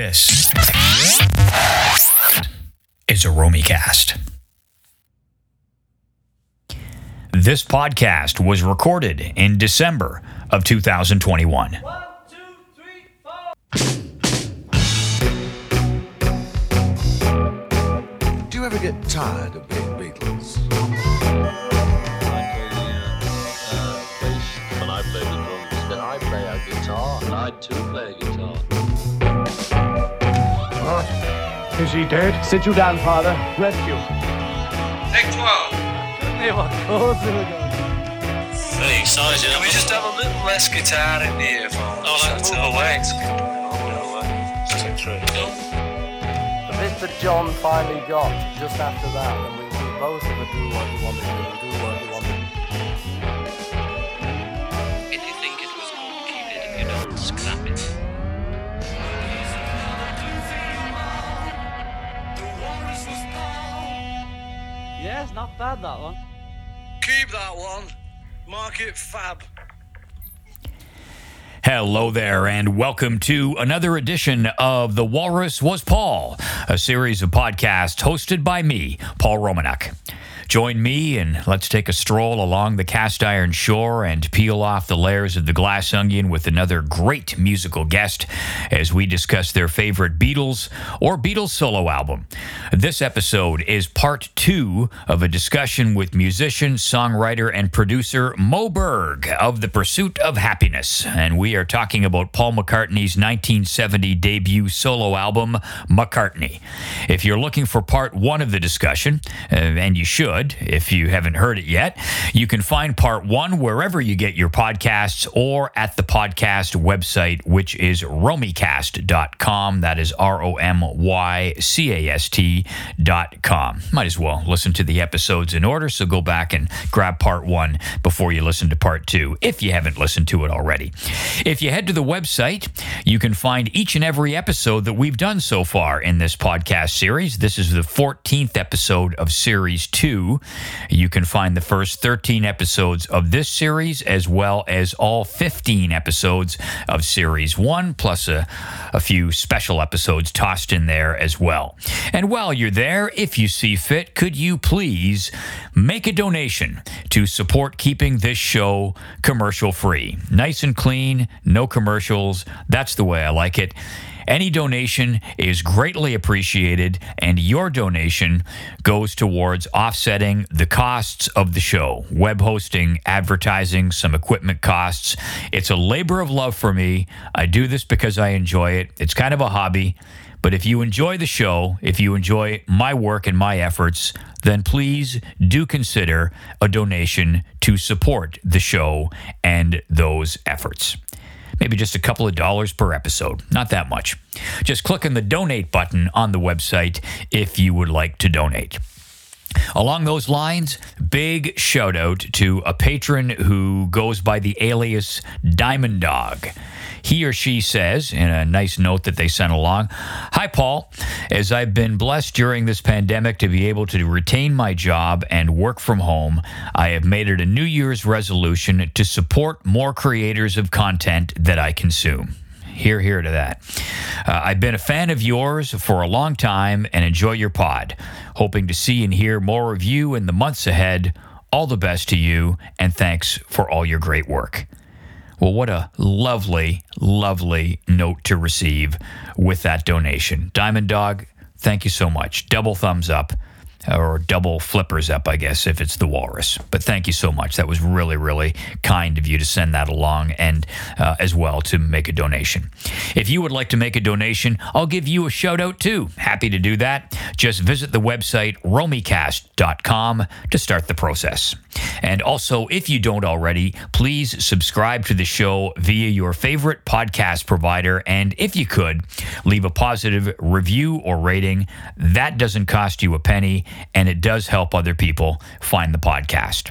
This is a Romicast. This podcast was recorded in December of 2021. One, two, three, four. Do you ever get tired of being Beatles? When uh, I play the drums, then I play a guitar, and I too play a guitar. Is he dead? Sit you down, father. Rescue. Take 12. Very excited. Can we just have a little less guitar in the earphones? Oh, like That's move all. away. Take three. The bit that John finally got just after that, and we, we both of it do what you want to do, do what you want to do. Yes, not bad that one. Keep that one. Mark it fab. Hello there, and welcome to another edition of The Walrus Was Paul, a series of podcasts hosted by me, Paul Romanuk. Join me and let's take a stroll along the cast iron shore and peel off the layers of the glass onion with another great musical guest as we discuss their favorite Beatles or Beatles solo album. This episode is part two of a discussion with musician, songwriter, and producer Moe Berg of The Pursuit of Happiness. And we are talking about Paul McCartney's 1970 debut solo album, McCartney. If you're looking for part one of the discussion, uh, and you should if you haven't heard it yet, you can find part one wherever you get your podcasts or at the podcast website, which is romycast.com. That is R O M Y C A S T.com. Might as well listen to the episodes in order, so go back and grab part one before you listen to part two, if you haven't listened to it already. If you head to the website, you can find each and every episode that we've done so far in this podcast series. This is the 14th episode of series two. You can find the first 13 episodes of this series, as well as all 15 episodes of series one, plus a, a few special episodes tossed in there as well. And while you're there, if you see fit, could you please make a donation to support keeping this show commercial free? Nice and clean, no commercials. That's the way I like it. Any donation is greatly appreciated, and your donation goes towards offsetting the costs of the show web hosting, advertising, some equipment costs. It's a labor of love for me. I do this because I enjoy it. It's kind of a hobby. But if you enjoy the show, if you enjoy my work and my efforts, then please do consider a donation to support the show and those efforts maybe just a couple of dollars per episode. Not that much. Just click on the donate button on the website if you would like to donate. Along those lines, big shout out to a patron who goes by the alias Diamond Dog. He or she says, in a nice note that they sent along Hi, Paul. As I've been blessed during this pandemic to be able to retain my job and work from home, I have made it a New Year's resolution to support more creators of content that I consume. Hear, hear to that. Uh, I've been a fan of yours for a long time and enjoy your pod. Hoping to see and hear more of you in the months ahead. All the best to you, and thanks for all your great work. Well, what a lovely, lovely note to receive with that donation. Diamond Dog, thank you so much. Double thumbs up. Or double flippers up, I guess, if it's the walrus. But thank you so much. That was really, really kind of you to send that along and uh, as well to make a donation. If you would like to make a donation, I'll give you a shout out too. Happy to do that. Just visit the website romycast.com to start the process. And also, if you don't already, please subscribe to the show via your favorite podcast provider. And if you could, leave a positive review or rating. That doesn't cost you a penny, and it does help other people find the podcast.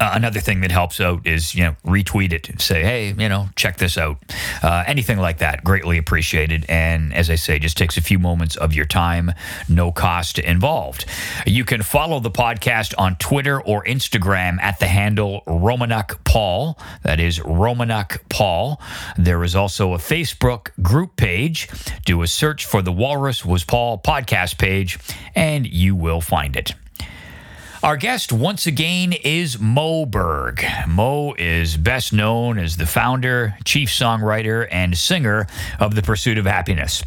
Uh, another thing that helps out is you know retweet it, say hey you know check this out, uh, anything like that, greatly appreciated. And as I say, just takes a few moments of your time, no cost involved. You can follow the podcast on Twitter or Instagram at the handle Romanuk Paul. That is Romanuk Paul. There is also a Facebook group page. Do a search for the Walrus Was Paul podcast page, and you will find it. Our guest once again is Moe Berg. Moe is best known as the founder, chief songwriter, and singer of The Pursuit of Happiness.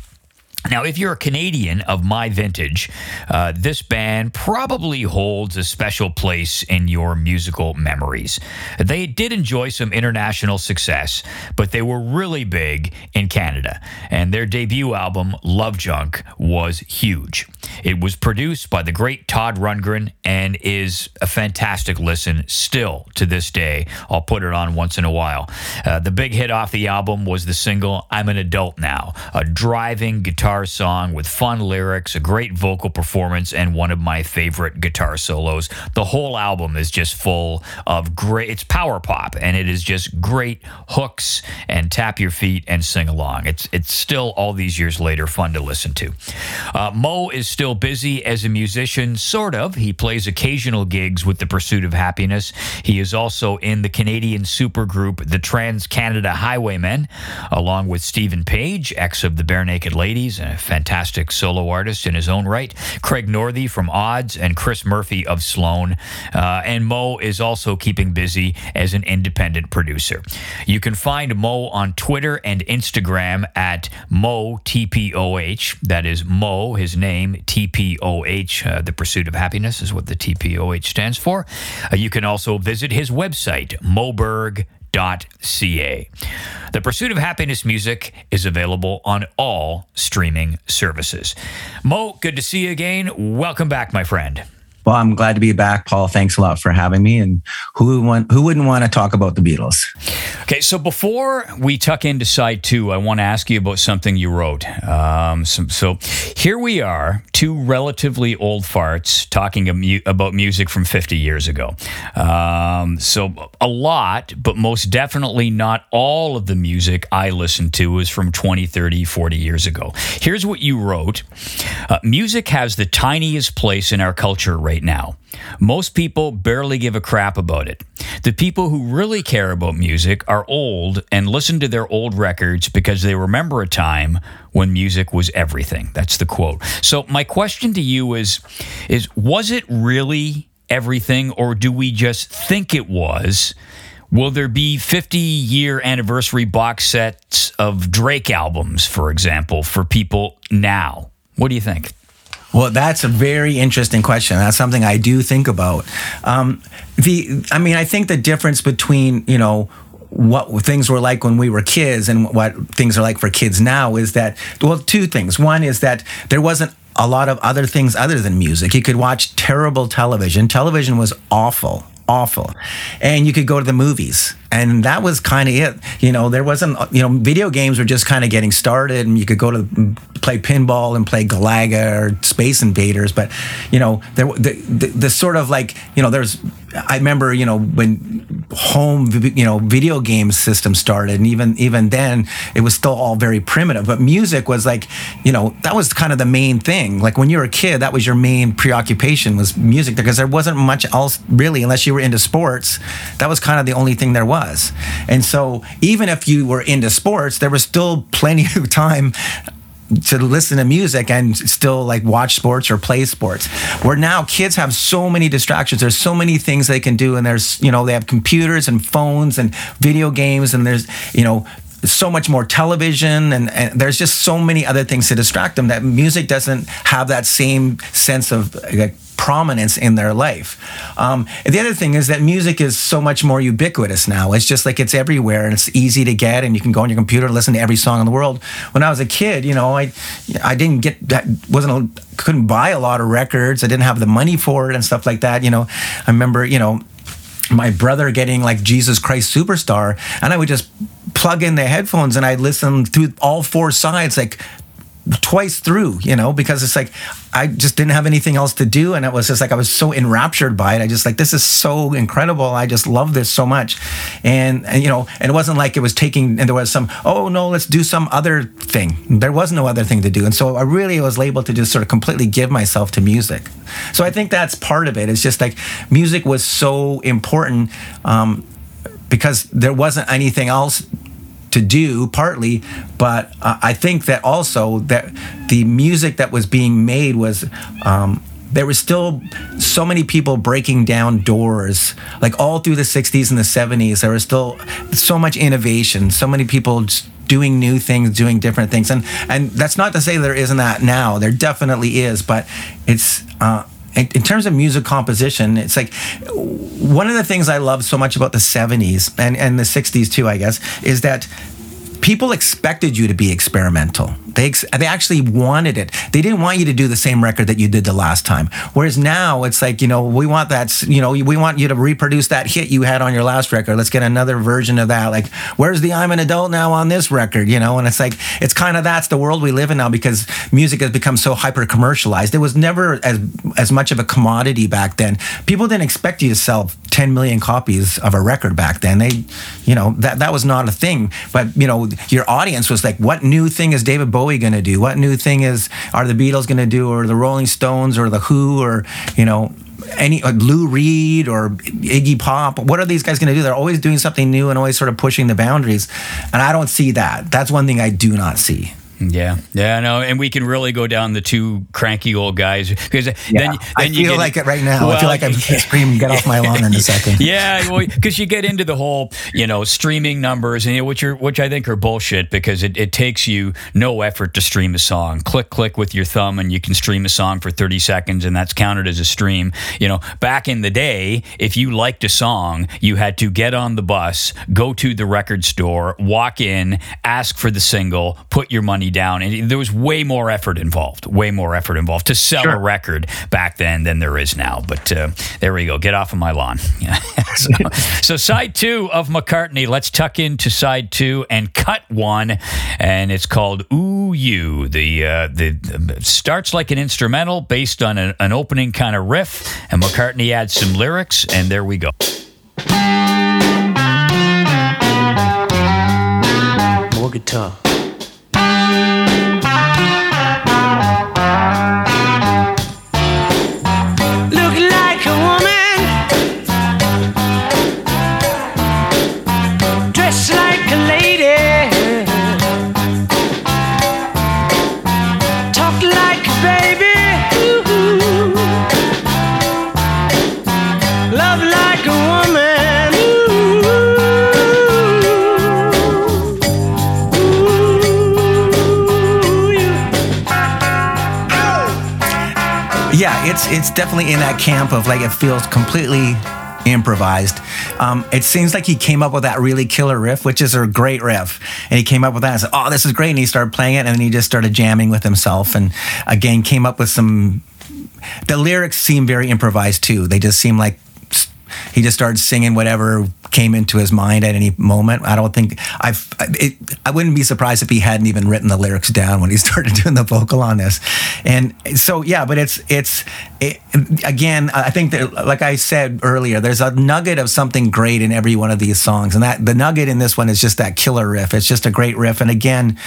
Now, if you're a Canadian of my vintage, uh, this band probably holds a special place in your musical memories. They did enjoy some international success, but they were really big in Canada, and their debut album, Love Junk, was huge. It was produced by the great Todd Rundgren and is a fantastic listen still to this day. I'll put it on once in a while. Uh, the big hit off the album was the single I'm an Adult Now, a driving guitar song with fun lyrics, a great vocal performance, and one of my favorite guitar solos. The whole album is just full of great, it's power pop, and it is just great hooks and tap your feet and sing along. It's, it's still, all these years later, fun to listen to. Uh, Moe is still busy as a musician, sort of. He plays occasional gigs with the Pursuit of Happiness. He is also in the Canadian supergroup, the Trans Canada Highwaymen, along with Steven Page, ex of the Barenaked Ladies, a fantastic solo artist in his own right. Craig Northey from Odds and Chris Murphy of Sloan. Uh, and Moe is also keeping busy as an independent producer. You can find Moe on Twitter and Instagram at Moe TPOH. That is Moe, his name, TPOH. Uh, the Pursuit of Happiness is what the TPOH stands for. Uh, you can also visit his website, moeberg.ca. The Pursuit of Happiness music is available on all streaming services. Moe, good to see you again. Welcome back, my friend. Well, I'm glad to be back, Paul. Thanks a lot for having me. And who want, who wouldn't want to talk about the Beatles? Okay, so before we tuck into side two, I want to ask you about something you wrote. Um, so, so, here we are, two relatively old farts talking about music from 50 years ago. Um, so a lot, but most definitely not all of the music I listened to is from 20, 30, 40 years ago. Here's what you wrote uh, Music has the tiniest place in our culture right now. Most people barely give a crap about it. The people who really care about music are old and listen to their old records because they remember a time when music was everything. That's the quote. So my question to you is is was it really everything or do we just think it was? Will there be 50 year anniversary box sets of Drake albums, for example, for people now? What do you think? Well, that's a very interesting question. That's something I do think about. Um, the, I mean, I think the difference between you know what things were like when we were kids and what things are like for kids now is that well, two things. One is that there wasn't a lot of other things other than music. You could watch terrible television. Television was awful awful. And you could go to the movies. And that was kind of it. You know, there wasn't, uh, you know, video games were just kind of getting started and you could go to mm, play pinball and play Galaga or Space Invaders. But, you know, there, the, the, the sort of like, you know, there's, I remember, you know, when home, you know, video game system started, and even even then, it was still all very primitive. But music was like, you know, that was kind of the main thing. Like when you were a kid, that was your main preoccupation was music because there wasn't much else really, unless you were into sports. That was kind of the only thing there was. And so even if you were into sports, there was still plenty of time to listen to music and still like watch sports or play sports. Where now kids have so many distractions. There's so many things they can do, and there's you know they have computers and phones and video games, and there's you know so much more television and, and, there's just so many other things to distract them that music doesn't have that same sense of like, prominence in their life. Um, the other thing is that music is so much more ubiquitous now. It's just like it's everywhere and it's easy to get, and you can go on your computer and listen to every song in the world. When I was a kid, you know, I I didn't get that wasn't a, couldn't buy a lot of records. I didn't have the money for it and stuff like that. You know, I remember you know my brother getting like Jesus Christ Superstar, and I would just plug in the headphones and I'd listen through all four sides, like twice through, you know, because it's like I just didn't have anything else to do, and it was just like I was so enraptured by it. I just like this is so incredible. I just love this so much, and, and you know, and it wasn't like it was taking and there was some oh no, let's do some other thing. There was no other thing to do, and so I really was able to just sort of completely give myself to music. So I think that's part of it. It's just like music was so important. Um, because there wasn't anything else to do partly but uh, i think that also that the music that was being made was um, there was still so many people breaking down doors like all through the 60s and the 70s there was still so much innovation so many people doing new things doing different things and and that's not to say there isn't that now there definitely is but it's uh, in, terms of music composition, it's like one of the things I love so much about the 70s and, and the 60s too, I guess, is that people expected you to be experimental. They ex- they actually wanted it. They didn't want you to do the same record that you did the last time. Whereas now it's like you know we want that you know we want you to reproduce that hit you had on your last record. Let's get another version of that. Like where's the I'm an adult now on this record? You know, and it's like it's kind of that's the world we live in now because music has become so hyper commercialized. It was never as as much of a commodity back then. People didn't expect you to sell 10 million copies of a record back then. They, you know, that that was not a thing. But you know, your audience was like, what new thing is David Bowie going to do? What new thing is are the Beatles going to do, or the Rolling Stones, or the Who, or you know. Any uh, Lou Reed or Iggy Pop, what are these guys going to do? They're always doing something new and always sort of pushing the boundaries, and I don't see that. That's one thing I do not see. Yeah, yeah, no, and we can really go down the two cranky old guys because then, then I you feel get, like it right now. I feel like I'm screaming, "Get off my lawn!" in a second. yeah, because you get into the whole, you know, streaming numbers, and you know, which are which I think are bullshit because it, it takes you no effort to stream a song. Click, click with your thumb, and you can stream a song for thirty seconds, and that's counted as a stream. You know, back in the day, if you liked a song, you had to get on the bus, go to the record store, walk in, ask for the single, put your money down, and there was way more effort involved. Way more effort involved to sell a record back then than there is now. But uh, there we go. Get off of my lawn. so, so side two of McCartney. Let's tuck into side two and cut one, and it's called "Oo You." The uh, the the- starts like an instrumental based on a, an opening kind of riff, and McCartney adds some lyrics, and there we go. More guitar. It's it's definitely in that camp of like it feels completely improvised. Um, it seems like he came up with that really killer riff, which is a great riff, and he came up with that and said, "Oh, this is great," and he started playing it, and then he just started jamming with himself, and again came up with some. The lyrics seem very improvised too. They just seem like he just started singing whatever came into his mind at any moment. I don't think I've. It, I wouldn't be surprised if he hadn't even written the lyrics down when he started doing the vocal on this. And so yeah, but it's it's it, again. I think that like I said earlier, there's a nugget of something great in every one of these songs, and that the nugget in this one is just that killer riff. It's just a great riff, and again,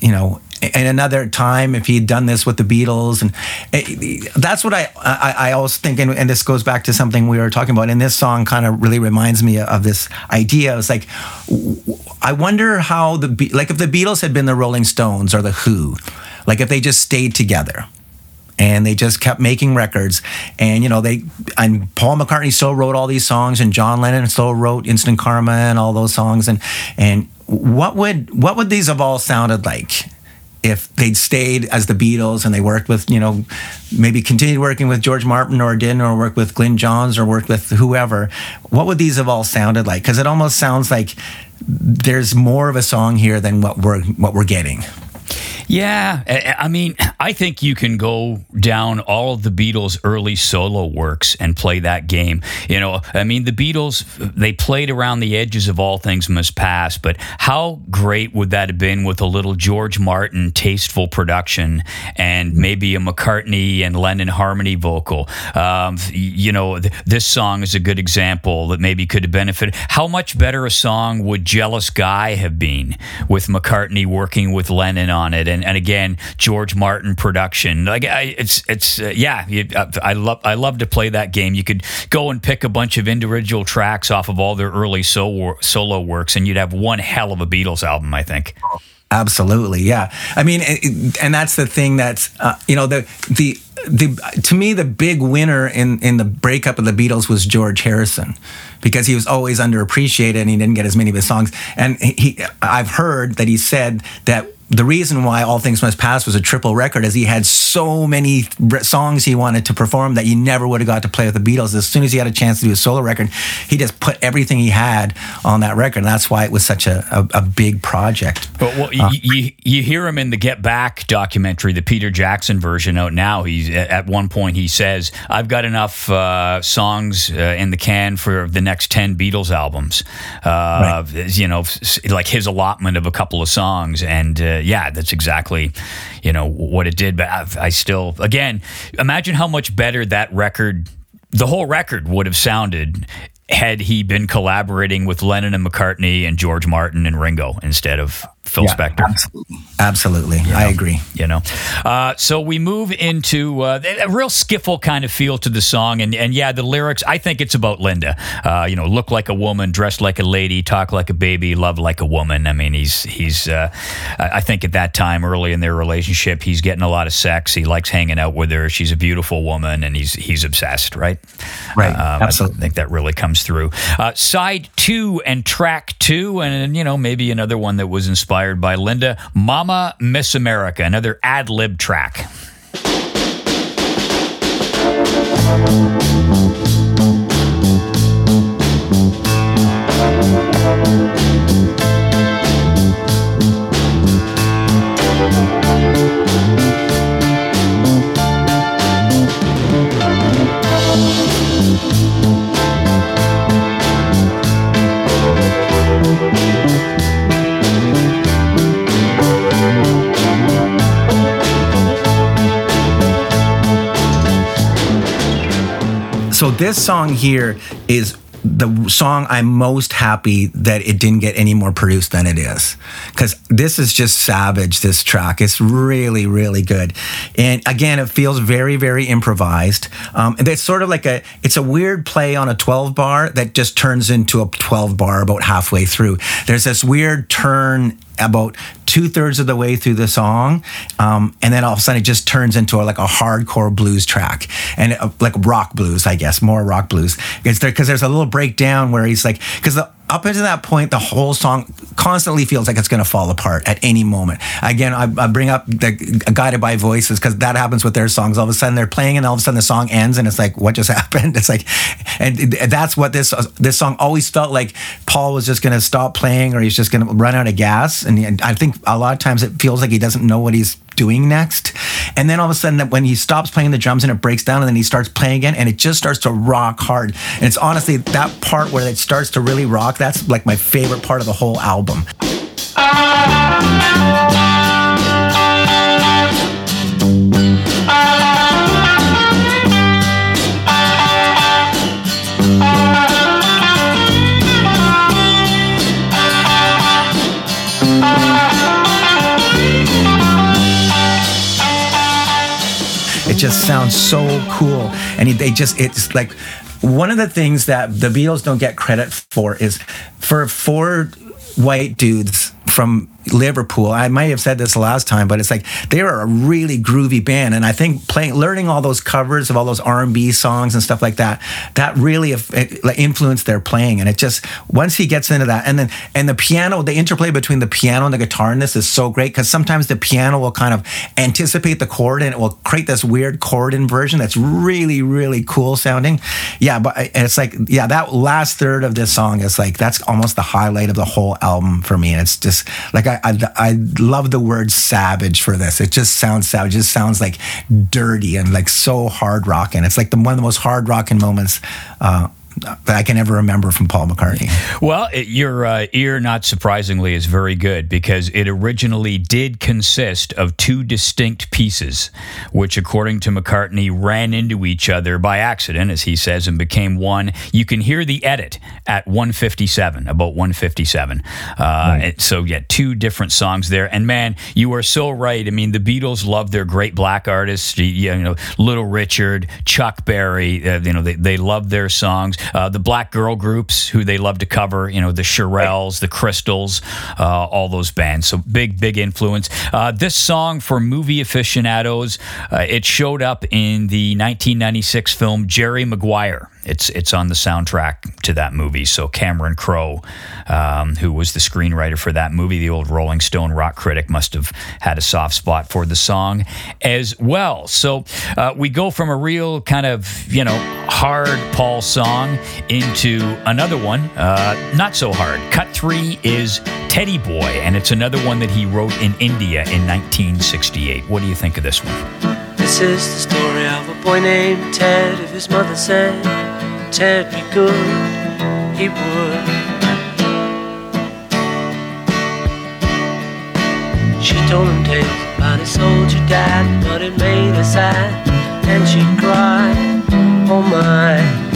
you know in another time if he'd done this with the beatles and it, that's what I, I i always think and, and this goes back to something we were talking about and this song kind of really reminds me of this idea. It's like i wonder how the like if the beatles had been the rolling stones or the who like if they just stayed together and they just kept making records and you know they and paul mccartney still wrote all these songs and john lennon still wrote instant karma and all those songs and and what would what would these have all sounded like if they'd stayed as the Beatles and they worked with, you know, maybe continued working with George Martin or didn't, or worked with Glyn Johns or worked with whoever, what would these have all sounded like? Because it almost sounds like there's more of a song here than what we're what we're getting. Yeah, I mean, I think you can go down all of the Beatles' early solo works and play that game. You know, I mean, the Beatles, they played around the edges of All Things Must Pass, but how great would that have been with a little George Martin tasteful production and maybe a McCartney and Lennon harmony vocal? Um, you know, th- this song is a good example that maybe could have benefited. How much better a song would Jealous Guy have been with McCartney working with Lennon on it? And, and again, George Martin production. Like I, it's it's uh, yeah. You, uh, I love I love to play that game. You could go and pick a bunch of individual tracks off of all their early solo solo works, and you'd have one hell of a Beatles album. I think. Absolutely, yeah. I mean, and that's the thing that's uh, you know the the the to me the big winner in in the breakup of the Beatles was George Harrison because he was always underappreciated and he didn't get as many of his songs. And he, I've heard that he said that. The reason why All Things Must Pass was a triple record is he had so many songs he wanted to perform that he never would have got to play with the Beatles. As soon as he had a chance to do a solo record, he just put everything he had on that record. And that's why it was such a, a, a big project. But well, you, you you hear him in the Get Back documentary, the Peter Jackson version out now. He's at one point he says, "I've got enough uh, songs uh, in the can for the next ten Beatles albums." Uh, You know, like his allotment of a couple of songs, and yeah, that's exactly you know what it did. But I, I still, again, imagine how much better that record, the whole record, would have sounded. Had he been collaborating with Lennon and McCartney and George Martin and Ringo instead of Phil Yeah, Spector? Absolutely. Absolutely. I agree. you know. Uh, so we move into uh, a real skiffle kind of feel to the song, and and yeah, the lyrics. I think it's about Linda. Uh, you know, look like a woman, dress like a lady, talk like a baby, love like a woman. I mean, he's he's. Uh, I I think at that time, early in their relationship, he's getting a lot of sex. He likes hanging out with her. She's a beautiful woman, and he's he's obsessed. Right. Right. Um, Absolutely. I think that really comes through. Uh, side two and track two, and you know maybe another one that was inspired by Linda, "Momma Miss America," another ad lib track. So this song here is the song I'm most happy that it didn't get any more produced than it is. Because this is just savage, this track. It's really, really good. And again, it feels very, very improvised. Um, and it's sort of like a, it's a weird play on a 12 bar that just turns into a 12 bar about halfway through. There's this weird turn about two thirds of the way through the song, um, and then all of a sudden it just turns into a, like a hardcore blues track and uh, like rock blues, I guess, more rock blues. It's there because there's a little breakdown where he's like, because the up until that point, the whole song constantly feels like it's going to fall apart at any moment. Again, I, I bring up the Guided by Voices because that happens with their songs. All of a sudden, they're playing, and all of a sudden, the song ends, and it's like, what just happened? It's like, and that's what this this song always felt like. Paul was just going to stop playing, or he's just going to run out of gas. And I think a lot of times it feels like he doesn't know what he's doing next. And then all of a sudden, that when he stops playing the drums and it breaks down, and then he starts playing again, and it just starts to rock hard. And it's honestly that part where it starts to really rock. That's like my favorite part of the whole album. It just sounds so cool. And they just, it's like one of the things that the Beatles don't get credit for is for four white dudes from Liverpool. I might have said this last time, but it's like they are a really groovy band, and I think playing, learning all those covers of all those R and B songs and stuff like that, that really influenced their playing. And it just once he gets into that, and then and the piano, the interplay between the piano and the guitar in this is so great because sometimes the piano will kind of anticipate the chord and it will create this weird chord inversion that's really really cool sounding. Yeah, but it's like yeah, that last third of this song is like that's almost the highlight of the whole album for me, and it's just like I, I, I love the word savage for this. It just sounds savage. It just sounds like dirty and like so hard rocking. It's like the one of the most hard rocking moments uh, that I can ever remember from Paul McCartney. Well, it, your uh, ear, not surprisingly, is very good because it originally did consist of two distinct pieces, which, according to McCartney, ran into each other by accident, as he says, and became one. You can hear the edit at 157, about 157. Uh, and So, yeah, two different songs there. And man, you are so right. I mean, the Beatles love their great black artists, you- you know, Little Richard, Chuck Berry, uh, you know, they, they love their songs. Uh, the black girl groups who they love to cover, you know, the Shirelles, the Crystals, uh, all those bands. So big, big influence. Uh, this song for movie aficionados, uh, it showed up in the 1996 film Jerry Maguire. It's it's on the soundtrack to that movie. So Cameron Crowe, um, who was the screenwriter for that movie, the old Rolling Stone rock critic, must have had a soft spot for the song as well. So uh, we go from a real kind of you know hard Paul song into another one, uh, not so hard. Cut three is Teddy Boy, and it's another one that he wrote in India in 1968. What do you think of this one? This is the story of a boy named Ted. If his mother said Ted be good, he would. She told him tales about his soldier dad, but it made her sad, and she cried, Oh my.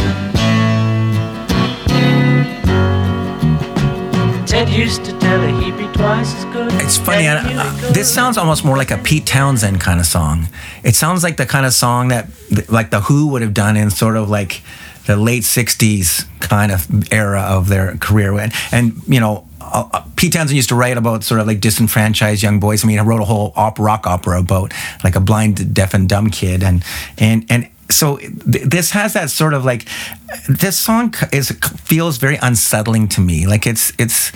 Ted used to tell her he'd be twice as good. It's funny. I, uh, this sounds almost more like a Pete Townshend kind of song. It sounds like the kind of song that, like the Who would have done in sort of like the late '60s kind of era of their career. And, and you know, uh, uh, Pete Townshend used to write about sort of like disenfranchised young boys. I mean, he wrote a whole op- rock opera about like a blind, deaf, and dumb kid, and and and so th- this has that sort of like this song is feels very unsettling to me. Like it's it's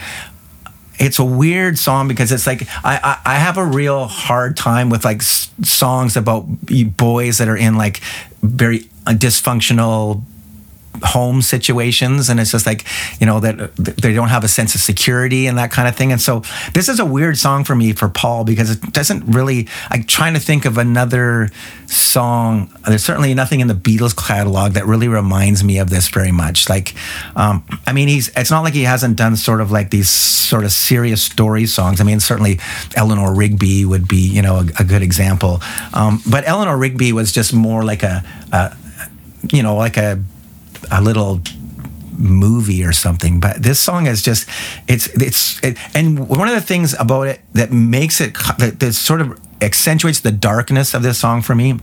it's a weird song because it's like I, I, I have a real hard time with like s- songs about boys that are in like very uh, dysfunctional home situations and it's just like you know that they don't have a sense of security and that kind of thing. And so this is a weird song for me for paul because it doesn't really i'm trying to think of another song. There's certainly nothing in the beatles catalog that really reminds me of this very much. Like um, i mean he's it's not like he hasn't done sort of like these sort of serious story songs. I mean certainly eleanor rigby would be you know a, a good example. Um, but eleanor rigby was just more like a, a you know like a a little movie or something but this song is just it's it's it, and one of the things about it that makes it that, that sort of accentuates the darkness of this song for me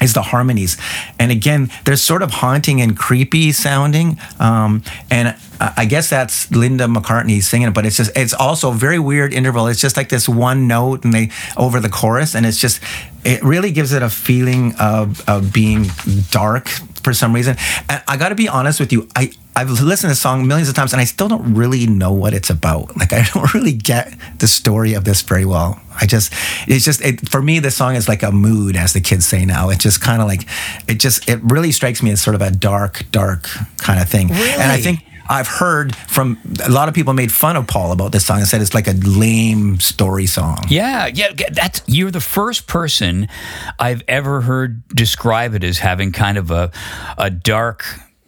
is the harmonies and again they're sort of haunting and creepy sounding um, and I guess that's Linda McCartney singing it, but it's just it's also very weird interval. It's just like this one note and they over the chorus, and it's just it really gives it a feeling of of being dark for some reason. And I got to be honest with you, I I've listened to the song millions of times, and I still don't really know what it's about. Like I don't really get the story of this very well. I just it's just it, for me, this song is like a mood, as the kids say now. It's just kind of like it just it really strikes me as sort of a dark, dark kind of thing. And I think. I've heard from a lot of people made fun of Paul about this song and said it's like a lame story song. Yeah, yeah, that's you're the first person I've ever heard describe it as having kind of a a dark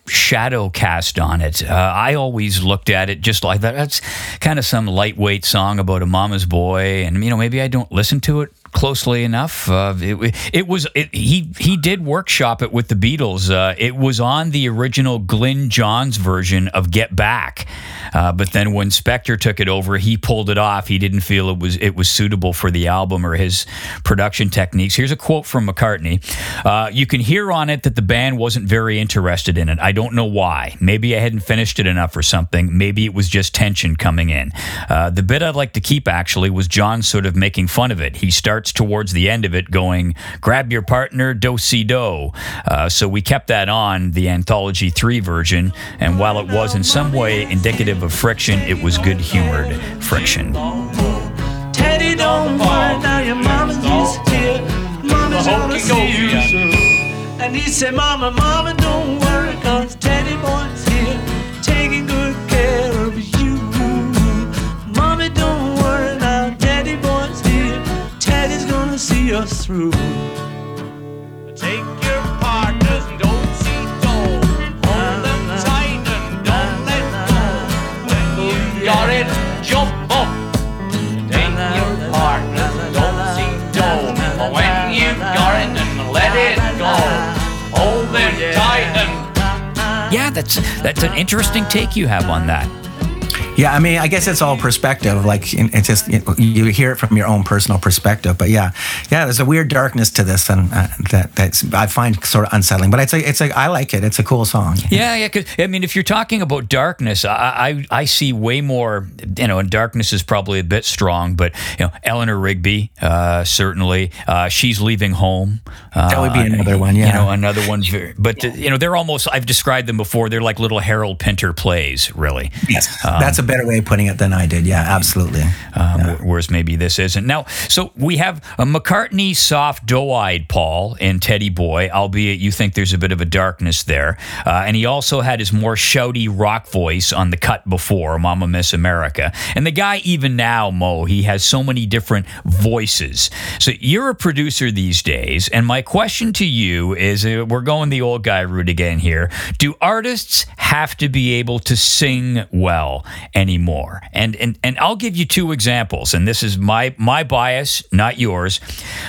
shadow cast on it. Uh, I always looked at it just like that. That's kind of some lightweight song about a mama's boy, and you know maybe I don't listen to it closely enough. Uh, it, it was it, he he did workshop it with the Beatles. Uh, it was on the original Glyn Johns version of Get Back, uh, but then when Spector took it over, he pulled it off. He didn't feel it was it was suitable for the album or his production techniques. Here's a quote from McCartney: uh, "You can hear on it that the band wasn't very interested in it. I don't know why. Maybe I hadn't finished it enough or something. Maybe it was just tension coming in. Uh, the bit I'd like to keep actually was John sort of making fun of it. He starts towards the end of it going, grab your partner, do si do. Uh, so we kept that on the Anthology 3 version, and while it was in some way indicative of friction, it was good humored friction. Teddy, don't worry, now your mama's is here. Mama's gonna see you soon. And he said, Mama, Mama, don't worry, cause Teddy boy's us through. Take your partners and don't see dull. Hold them tight and don't let go. When you got it, jump up. Take your partners and don't see dull. When you got it, then let it go. Hold them tight and Yeah, that's that's an interesting take you have on that. Yeah, I mean, I guess it's all perspective. Like, it's just you you hear it from your own personal perspective. But yeah, yeah, there's a weird darkness to this, and uh, that that's I find sort of unsettling. But it's a, it's a, I like it. It's a cool song. Yeah, yeah. 'cause, I mean, if you're talking about darkness, I, I I see way more. You know, and darkness is probably a bit strong, but you know, Eleanor Rigby, uh, certainly, uh, she's leaving home. Uh, That would be another one, Yeah, You know, another one. very- But uh, you know, they're almost. I've described them before. They're like little Harold Pinter plays, really. Yes, that's a better way of putting it than I did. Yeah, absolutely. um, wh- whereas maybe this isn't. Now, so we have a McCartney soft doe-eyed Paul in Teddy Boy, albeit you think there's a bit of a darkness there. Uh, and he also had his more shouty rock voice on the cut before, Momma Miss America. And the guy, even now, Moe, he has so many different voices. So you're a producer these days, and my question to you is: uh, We're going the old guy route again here. Do artists have to be able to sing well anymore? And and and I'll give you two examples, and this is my my bias, not yours.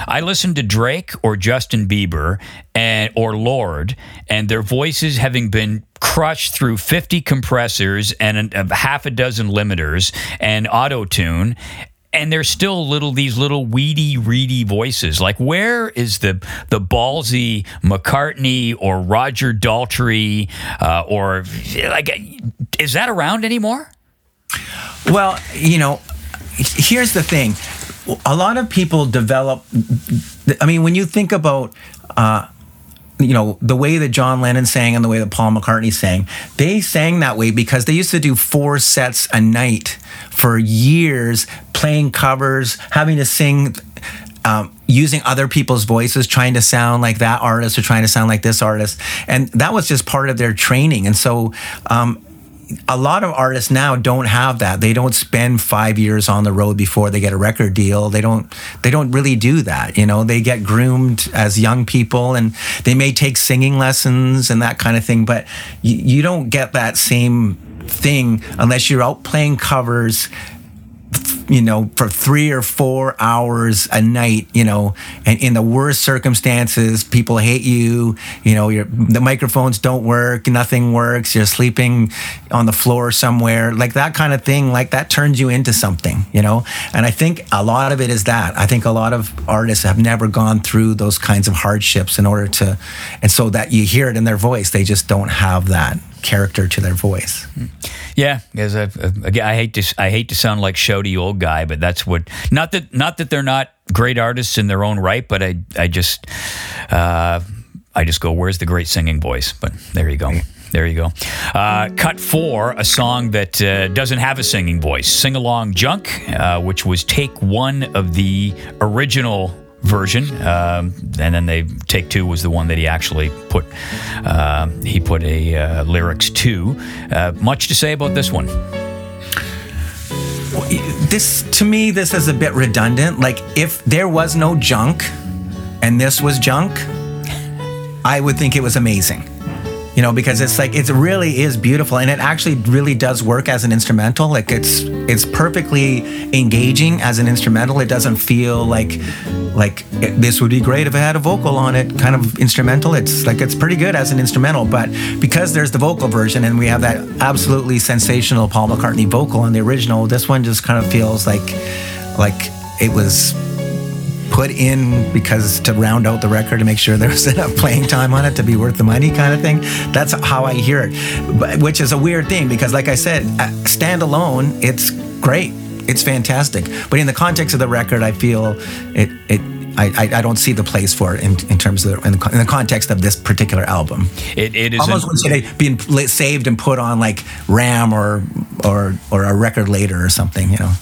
I listen to Drake or Justin Bieber and or Lorde, and their voices having been crushed through 50 compressors and a, a half a dozen limiters and auto tune and there's still little these little weedy reedy voices like where is the the ballsy mccartney or roger daltrey uh, or like is that around anymore Well, you know, here's the thing. A lot of people develop. I mean, when you think about. Uh, you know the way that John Lennon sang and the way that Paul McCartney sang, they sang that way because they used to do four sets a night for years, playing covers, having to sing, um, using other people's voices, trying to sound like that artist or trying to sound like this artist, and that was just part of their training. And so, um, a lot of artists now don't have that. They don't spend five years on the road before they get a record deal. They don't. They don't really do that. You know, they get groomed as young people, and they may take singing lessons and that kind of thing. But you, you don't get that same thing unless you're out playing covers you know, for three or four hours a night, you know, and in the worst circumstances, people hate you, you know, your the microphones don't work, nothing works, you're sleeping on the floor somewhere, like that kind of thing, like that turns you into something, you know. And I think a lot of it is that. I think a lot of artists have never gone through those kinds of hardships in order to, and so that you hear it in their voice, they just don't have that character to their voice. Yeah, because I, I hate to I hate to sound like shouty old guy, but that's what. Not that not that they're not great artists in their own right, but I I just uh, I just go, where's the great singing voice? But there you go. There you go. Uh, cut four, a song that uh, doesn't have a singing voice. Singalong Junk, uh, which was take one of the original version, um, and then they take two was the one that he actually put. Uh, he put a uh, lyrics to. Uh, much to say about this one. this to me this is a bit redundant like if there was no junk and this was junk i would think it was amazing you know because it's like it really is beautiful and it actually really does work as an instrumental. Like it's it's perfectly engaging as an instrumental. It doesn't feel like like it, this would be great if it had a vocal on it kind of instrumental. It's like it's pretty good as an instrumental but because there's the vocal version and we have that absolutely sensational paul mccartney vocal on the original this one just kind of feels like like it was put in because to round out the record to make sure there was enough playing time on it to be worth the money kind of thing that's how i hear it. But, which is a weird thing because like i said uh, standalone it's great. It's fantastic. But in the context of the record i feel it it I, I, I don't see the place for it in, in terms of the, in, the, in the context of this particular album. It, it is Almost would say being saved and put on like RAM or or or a record later or something, you know.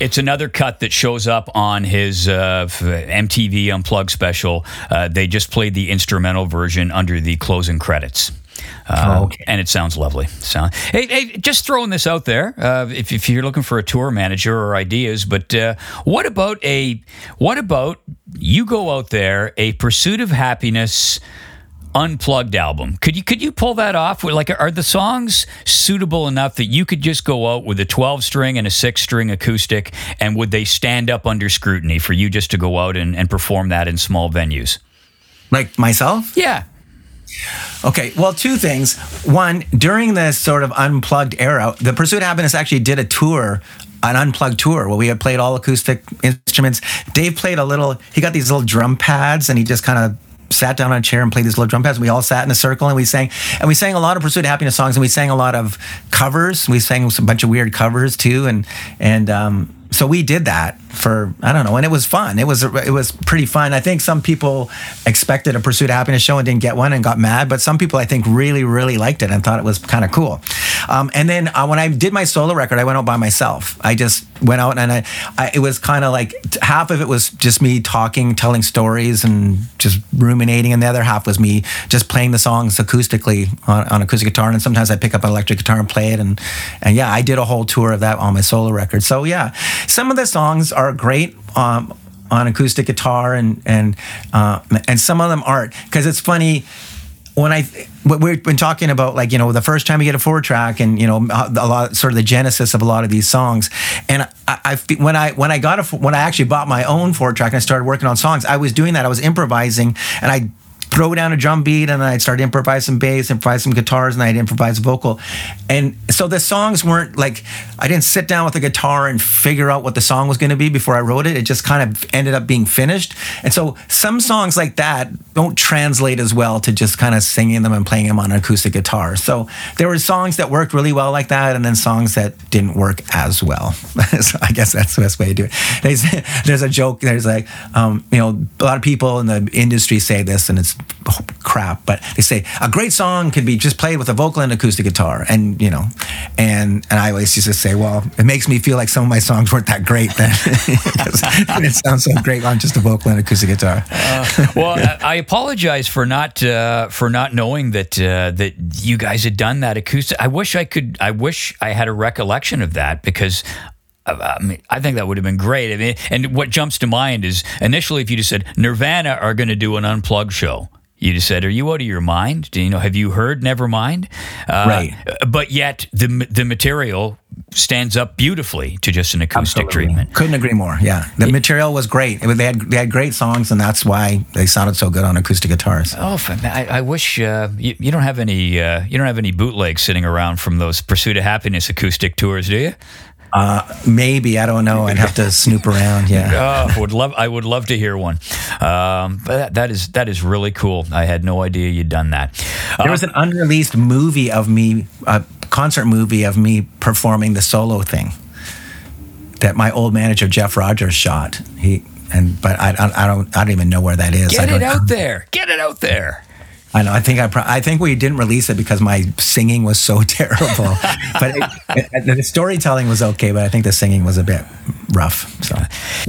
It's another cut that shows up on his uh, MTV Unplugged special. Uh, they just played the instrumental version under the closing credits. Uh, Oh, okay. And it sounds lovely. Sound, hey, hey, just throwing this out there. Uh, if, if you're looking for a tour manager or ideas, but uh, what about a what about you go out there a Pursuit of Happiness unplugged album? Could you could you pull that off? Like, are the songs suitable enough that you could just go out with a 12 string and a six string acoustic, and would they stand up under scrutiny for you just to go out and, and perform that in small venues? Like myself? Yeah. Okay, well, two things. One, during this sort of unplugged era, the Pursuit of Happiness actually did a tour, an unplugged tour, where we had played all acoustic instruments. Dave played a little, he got these little drum pads and he just kind of sat down on a chair and played these little drum pads. We all sat in a circle and we sang, and we sang a lot of Pursuit of Happiness songs and we sang a lot of covers. We sang a bunch of weird covers too. And, and, um, so we did that for I don't know, and it was fun. It was it was pretty fun. I think some people expected a Pursuit of Happiness show and didn't get one and got mad, but some people I think really really liked it and thought it was kind of cool. Um, and then uh, when I did my solo record, I went out by myself. I just went out and I, I it was kind of like half of it was just me talking, telling stories, and just ruminating, and the other half was me just playing the songs acoustically on, on acoustic guitar. And sometimes I pick up an electric guitar and play it, and and yeah, I did a whole tour of that on my solo record. So yeah, some of the songs are great. Um, on acoustic guitar and and uh, and some of them aren't because it's funny when I we've been talking about like you know the first time you get a four track and you know a lot sort of the genesis of a lot of these songs. And I, I when I when I got a when I actually bought my own four track and I started working on songs I was doing that. I was improvising and I throw down a drum beat and I'd start improvising bass, improvise some guitars, and I'd improvise vocal. And so the songs weren't like I didn't sit down with a guitar and figure out what the song was going to be before I wrote it. It just kind of ended up being finished. And so some songs like that don't translate as well to just kind of singing them and playing them on an acoustic guitar. So there were songs that worked really well like that, and then songs that didn't work as well. so I guess that's the best way to do it. There's, there's a joke. There's like, um, you know, a lot of people in the industry say this, and it's crap, but they say a great song can be just played with a vocal and acoustic guitar, and you know, and and I always used to say, well, it makes me feel like some of my songs weren't that great then. it sounds so great on just a vocal and acoustic guitar. well, I I apologize for not uh, for not knowing that uh, that you guys had done that acoustic. I wish I could. I wish I had a recollection of that because. Uh, I mean, I think that would have been great. I mean, and what jumps to mind is initially, if you just said Nirvana are going to do an unplugged show, you just said, "Are you out of your mind? Do you know? Have you heard Nevermind?" Uh, Right. But yet the the material stands up beautifully to just an acoustic treatment. Couldn't agree more. Yeah, the material was great. It was- they had they had great songs, and that's why they sounded so good on acoustic guitars. Oh, I, I wish uh, you, you don't have any uh, you don't have any bootlegs sitting around from those Pursuit of Happiness acoustic tours, do you? Maybe I don't know. I'd have to snoop around. Yeah. Oh, would love I would love to hear one. Um, but that, that is that is really cool. I had no idea you'd done that. There was an unreleased movie of me, a concert movie of me performing the solo thing that my old manager Jeff Rogers shot. He and but I, I, I don't I don't even know where that is. Get it out there. Get it out there. I know. I think I pro- I think we didn't release it because my singing was so terrible. but it, it, the storytelling was okay, but I think the singing was a bit rough. So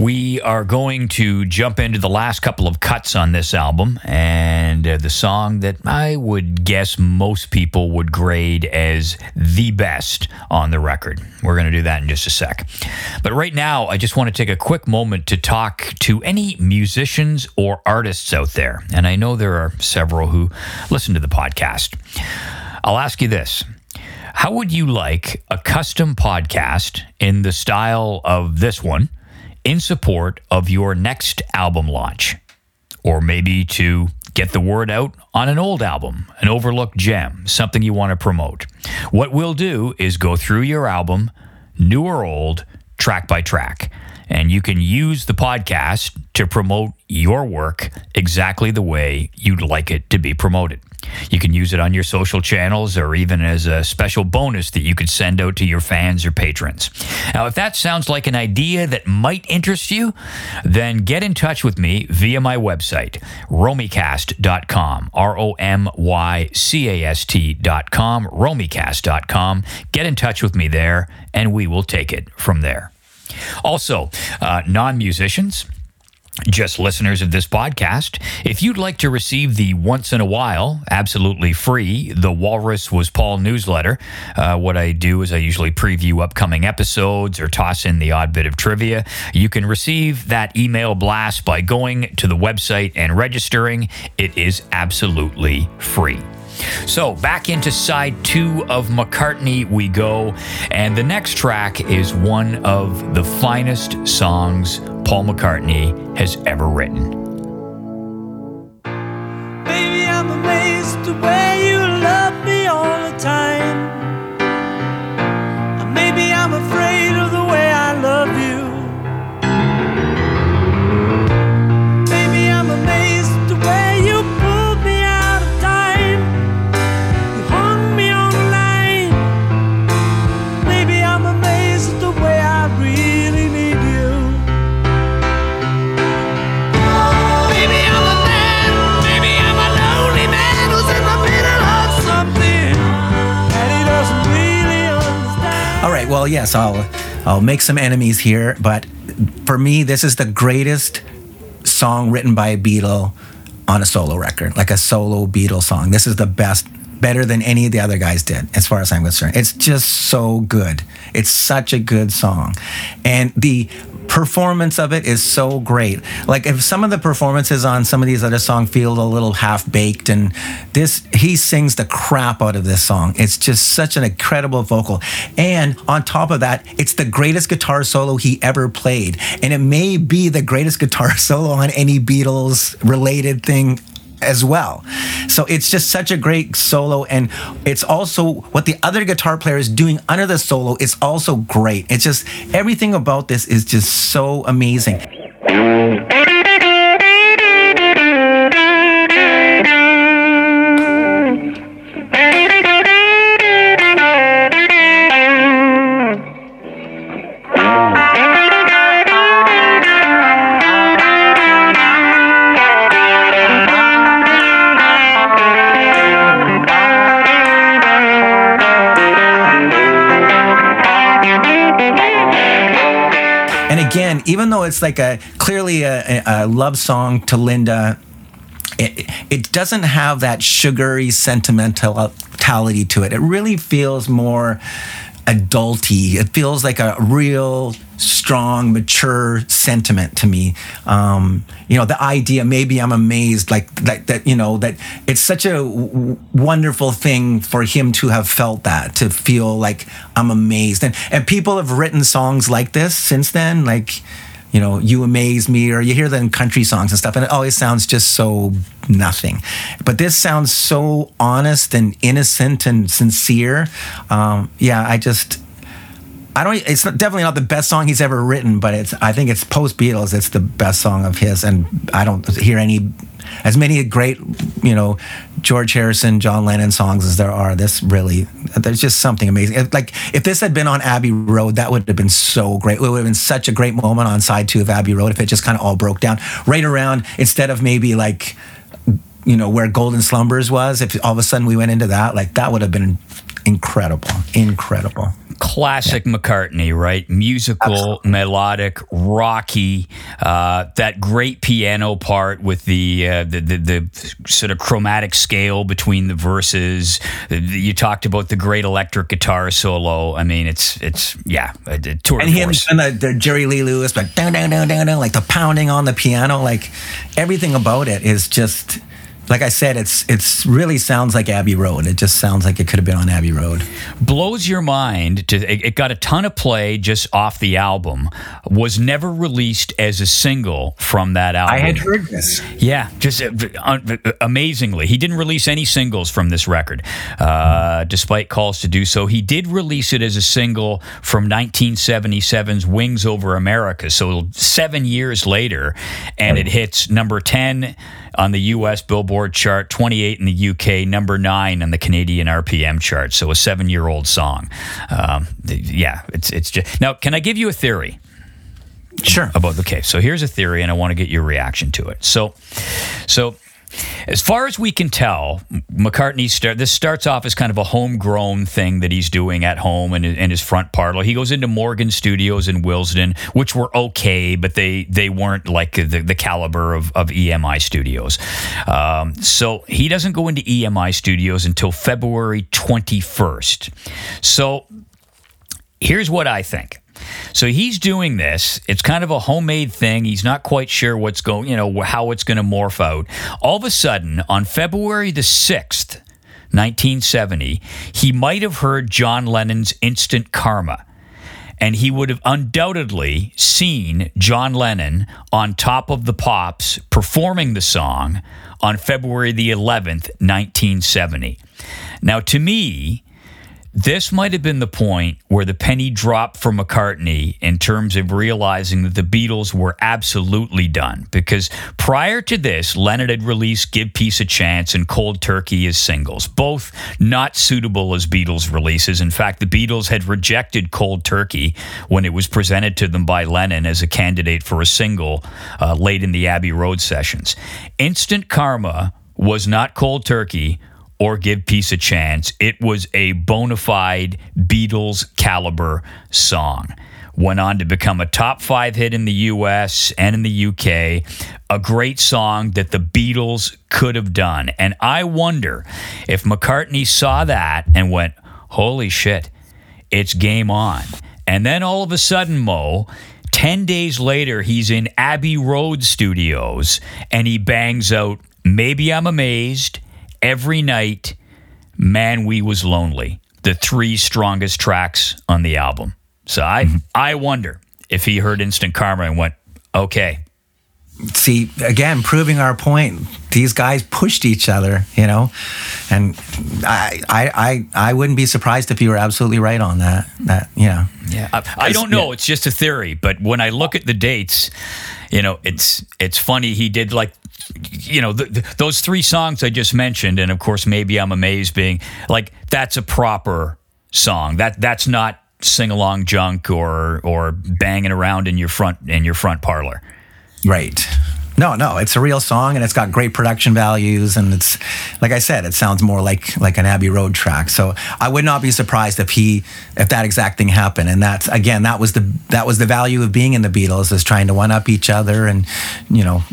We are going to jump into the last couple of cuts on this album and uh, the song that I would guess most people would grade as the best on the record. We're going to do that in just a sec. But right now, I just want to take a quick moment to talk to any musicians or artists out there. And I know there are several who listen to the podcast. I'll ask you this. How would you like a custom podcast in the style of this one in support of your next album launch? Or maybe to get the word out on an old album, an overlooked gem, something you want to promote. What we'll do is go through your album, new or old, track by track. And you can use the podcast to promote your work exactly the way you'd like it to be promoted. You can use it on your social channels or even as a special bonus that you could send out to your fans or patrons. Now, if that sounds like an idea that might interest you, then get in touch with me via my website, romycast.com, R O M Y C A S T.com, romycast.com. Get in touch with me there, and we will take it from there. Also, uh, non musicians, just listeners of this podcast, if you'd like to receive the once in a while, absolutely free, The Walrus Was Paul newsletter, uh, what I do is I usually preview upcoming episodes or toss in the odd bit of trivia. You can receive that email blast by going to the website and registering. It is absolutely free. So, back into side two of McCartney we go. And the next track is one of the finest songs Paul McCartney has ever written. Baby, I'm amazed the way you love me all the time. Yes, I'll I'll make some enemies here, but for me, this is the greatest song written by a Beatle on a solo record, like a solo Beatle song. This is the best, better than any of the other guys did, as far as I'm concerned. It's just so good. It's such a good song, and the performance of it is so great. Like if some of the performances on some of these other songs feel a little half baked, and this he sings the crap out of this song. It's just such an incredible vocal, and on top of that, it's the greatest guitar solo he ever played, and it may be the greatest guitar solo on any Beatles related thing as well. So it's just such a great solo, and it's also what the other guitar player is doing under the solo is also great. It's just everything about this is just so amazing. Mm. Even though it's like a clearly a, a, love song to Linda, it, it doesn't have that sugary sentimentality to it. It really feels more adulty. It feels like a real strong, mature sentiment to me. Um, you know, the idea. Maybe I'm amazed, like that. That you know that it's such a w- wonderful thing for him to have felt that, to feel like I'm amazed. And and people have written songs like this since then, like you know, you amaze me, or you hear them country songs and stuff, and it always sounds just so nothing. But this sounds so honest and innocent and sincere. Um, yeah, I just. I don't. It's definitely not the best song he's ever written, but it's. I think it's post Beatles. It's the best song of his, and I don't hear any, as many great, you know, George Harrison, John Lennon songs as there are. This really, there's just something amazing. Like if this had been on Abbey Road, that would have been so great. It would have been such a great moment on side two of Abbey Road if it just kind of all broke down right around instead of maybe like, you know, where Golden Slumbers was. If all of a sudden we went into that, like that would have been incredible, incredible. Classic McCartney, right? Musical, melodic, rocky. Uh, that great piano part with the, uh, the, the the sort of chromatic scale between the verses. You talked about the great electric guitar solo. I mean, it's it's yeah, a, a tour and him and the, the Jerry Lee Lewis, like down, down, down, down, down, like the pounding on the piano, like everything about it is just, like I said, it's it's really sounds like Abbey Road. It just sounds like it could have been on Abbey Road. blows your mind to it, it got a ton of play just off the album was never released as a single from that album I had heard this. yeah just uh, un- amazingly he didn't release any singles from this record uh, despite calls to do so he did release it as a single from 1977's wings over america so seven years later and it hits number 10 on the us billboard chart 28 in the uk number 9 on the canadian rpm chart. So a seven year old song. Um, yeah it's, it's just now can i give you a theory? Sure. about the okay so here's a theory and i want to get your reaction to it. So so as far as we can tell, McCartney start this starts off as kind of a homegrown thing that he's doing at home in, in his front parlor. He goes into Morgan Studios in Willesden, which were okay, but they they weren't like the, the caliber of, of EMI Studios. Um, so he doesn't go into EMI Studios until February twenty first. So here's what I think. So he's doing this. It's kind of a homemade thing. He's not quite sure what's going, you know, how it's going to morph out. All of a sudden, on February the 6th, 1970, he might have heard John Lennon's Instant Karma. And he would have undoubtedly seen John Lennon on top of the Pops performing the song on February the 11th, 1970. Now, to me, this might have been the point where the penny dropped for McCartney in terms of realizing that the Beatles were absolutely done. Because prior to this, Lennon had released Give Peace a Chance and Cold Turkey as singles, both not suitable as Beatles releases. In fact, the Beatles had rejected Cold Turkey when it was presented to them by Lennon as a candidate for a single uh, late in the Abbey Road sessions. Instant Karma was not Cold Turkey or give peace a chance. It was a bona fide Beatles caliber song. Went on to become a top five hit in the US and in the UK. A great song that the Beatles could have done. And I wonder if McCartney saw that and went, holy shit, it's game on. And then all of a sudden, Moe, 10 days later, he's in Abbey Road Studios and he bangs out, Maybe I'm Amazed every night, Man We Was Lonely, the three strongest tracks on the album. So I mm-hmm. I wonder if he heard Instant Karma and went, okay. See, again, proving our point. These guys pushed each other, you know, and I, I, I, I wouldn't be surprised if you were absolutely right on that. That, yeah, Yeah, I, I don't know. It's just a theory, but when I look at the dates, you know, it's it's funny. He did like, you know, th th those three songs I just mentioned, and of course, maybe I'm amazed being like that's a proper song. That that's not sing along junk or or banging around in your front in your front parlor. Right. No, no, it's a real song and it's got great production values and it's like I said, it sounds more like like an Abbey Road track. So I would not be surprised if he if that exact thing happened. And that's again, that was the that was the value of being in the Beatles is trying to one up each other and you know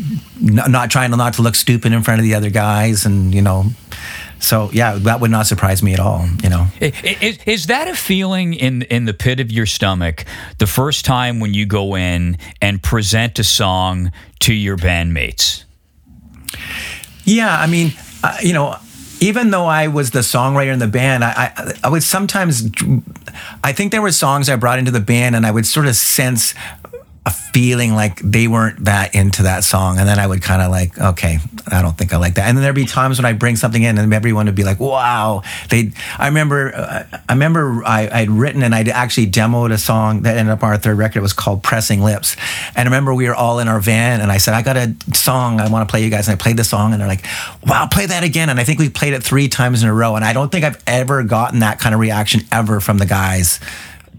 not trying to not to look stupid in front of the other guys and you know so yeah, that would not surprise me at all. You know, Is, is that a feeling in in the pit of your stomach the first time when you go in and present a song to your bandmates? Yeah, I mean, uh, you know, even though I was the songwriter in the band, I, I I would sometimes, I think there were songs I brought into the band, and I would sort of sense a feeling like they weren't that into that song, and then I would kind of like, okay, I don't think I like that. And then there'd be times when I bring something in, and everyone would be like, wow. They, I remember, I remember I, I'd written and I'd actually demoed a song that ended up on our third record. It was called "Pressing Lips," and I remember we were all in our van, and I said, I got a song I want to play you guys, and I played the song, and they're like, wow, play that again. And I think we played it three times in a row, and I don't think I've ever gotten that kind of reaction ever from the guys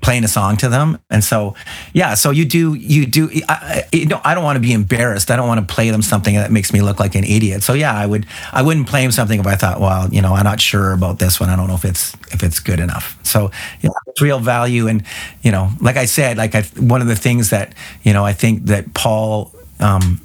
playing a song to them. And so yeah so you do you do I, you know, I don't want to be embarrassed. I don't want to play them something that makes me look like an idiot. So yeah i would i wouldn't play them something if i thought well you know i'm not sure about this one. I don't know if it's if it's good enough. So yeah it's real value. And you know like i said like I, one of the things that you know i think that paul um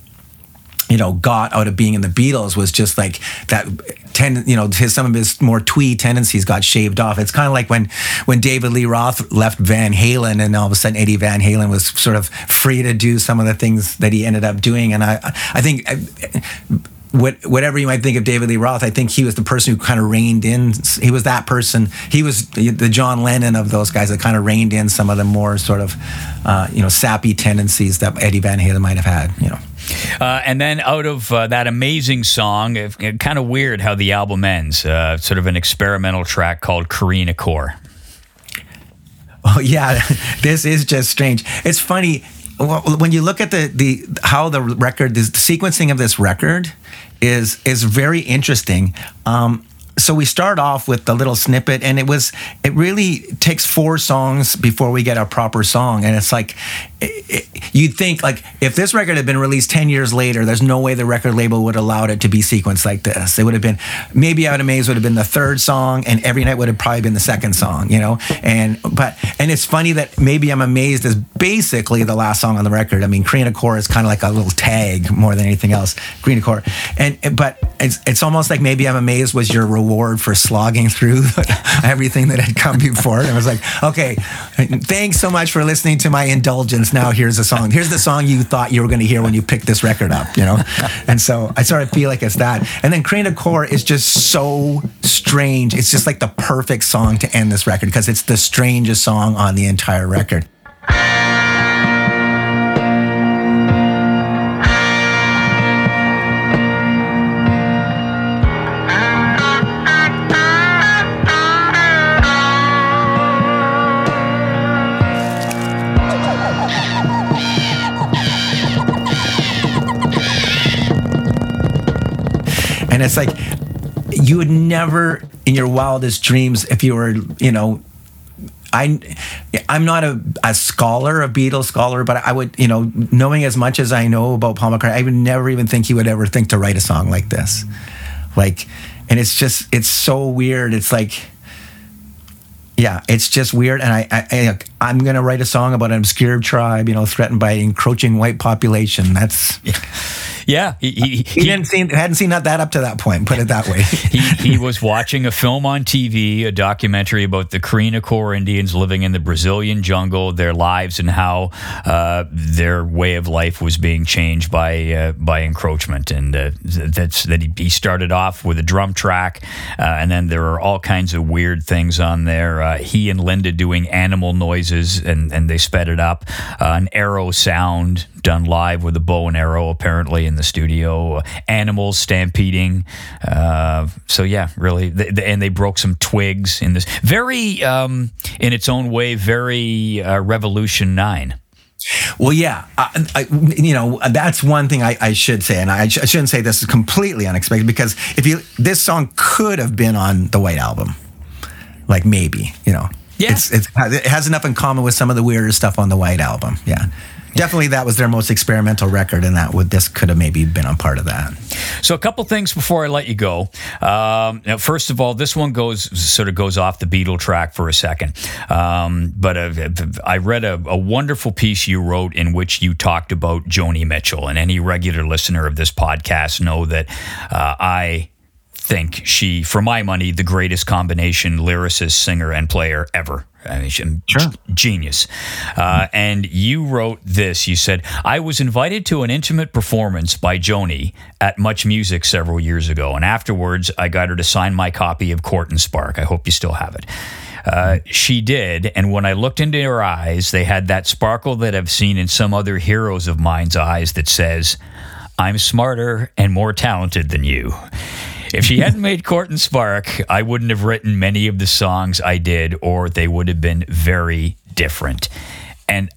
you know got out of being in the Beatles was just like that ten you know his some of his more twee tendencies got shaved off. It's kind of like when when David Lee Roth left Van Halen and all of a sudden Eddie Van Halen was sort of free to do some of the things that he ended up doing. And I I think what, whatever you might think of David Lee Roth, I think he was the person who kind of reined in. He was that person. He was the John Lennon of those guys that kind of reined in some of the more sort of, uh, you know, sappy tendencies that Eddie Van Halen might have had. You know. Uh, and then out of uh, that amazing song, kind of weird how the album ends. Uh, sort of an experimental track called Kreen-Akrore. Oh yeah, this is just strange. It's funny well, when you look at the the how the record, the sequencing of this record is is very interesting. Um, so we start off with the little snippet and it was it really takes four songs before we get a proper song and it's like you'd think like if this record had been released 10 years later there's no way the record label would have allowed it to be sequenced like this. It would have been maybe out of maze would have been the third song and every night would have probably been the second song you know? And but and it's funny that maybe i'm amazed is basically the last song on the record. I mean Kreen-Akrore is kind of like a little tag more than anything else. Kreen-Akrore and but it's it's almost like maybe i'm amazed was your reward for slogging through everything that had come before and i was like okay thanks so much for listening to my indulgence now here's a song. Here's the song you thought you were going to hear when you picked this record up you know? And so i sort of feel like it's that. And then Kreen-Akrore is just so strange. It's just like the perfect song to end this record because it's the strangest song on the entire record and it's like you would never in your wildest dreams if you were you know I, I'm not a, a scholar, a Beatles scholar, but I would, you know, knowing as much as I know about Paul McCartney, I would never even think he would ever think to write a song like this. Like, and it's just, it's so weird. It's like, yeah, it's just weird. And I, I, I I'm gonna write a song about an obscure tribe, you know, threatened by encroaching white population. That's Yeah, he, he, he didn't see, hadn't seen that, that up to that point. Put it that way. he, he was watching a film on TV, a documentary about the Kreen-Akrore Indians living in the Brazilian jungle, their lives, and how uh, their way of life was being changed by uh, by encroachment. And uh, that's that he, he started off with a drum track, uh, and then there are all kinds of weird things on there. Uh, he and Linda doing animal noises, and and they sped it up. Uh, an arrow sound done live with a bow and arrow, apparently in the studio. Animals stampeding. Uh, so yeah, really, th- th- and they broke some twigs in this very, um, in its own way, very uh, Revolution Nine. Well, yeah, I, I, you know that's one thing I, I should say, and I, sh- I shouldn't say this is completely unexpected because if you this song could have been on the White Album, like maybe you know, Yeah. it's, it's it has enough in common with some of the weirder stuff on the White Album. Yeah, definitely that was their most experimental record, and that would this could have maybe been a part of that. So a couple things before I let you go. Um, now, first of all, this one goes sort of goes off the Beatle track for a second. Um, but uh, I read a, a wonderful piece you wrote in which you talked about Joni Mitchell, and any regular listener of this podcast know that uh, I think she, for my money, the greatest combination lyricist, singer, and player ever. I mean, she, Sure. genius. Uh, and you wrote this. You said, I was invited to an intimate performance by Joni at MuchMusic several years ago. And afterwards, I got her to sign my copy of Court and Spark. I hope you still have it. Uh, she did. And when I looked into her eyes, they had that sparkle that I've seen in some other heroes of mine's eyes that says, I'm smarter and more talented than you. If she hadn't made Court and Spark, I wouldn't have written many of the songs I did, or they would have been very different. And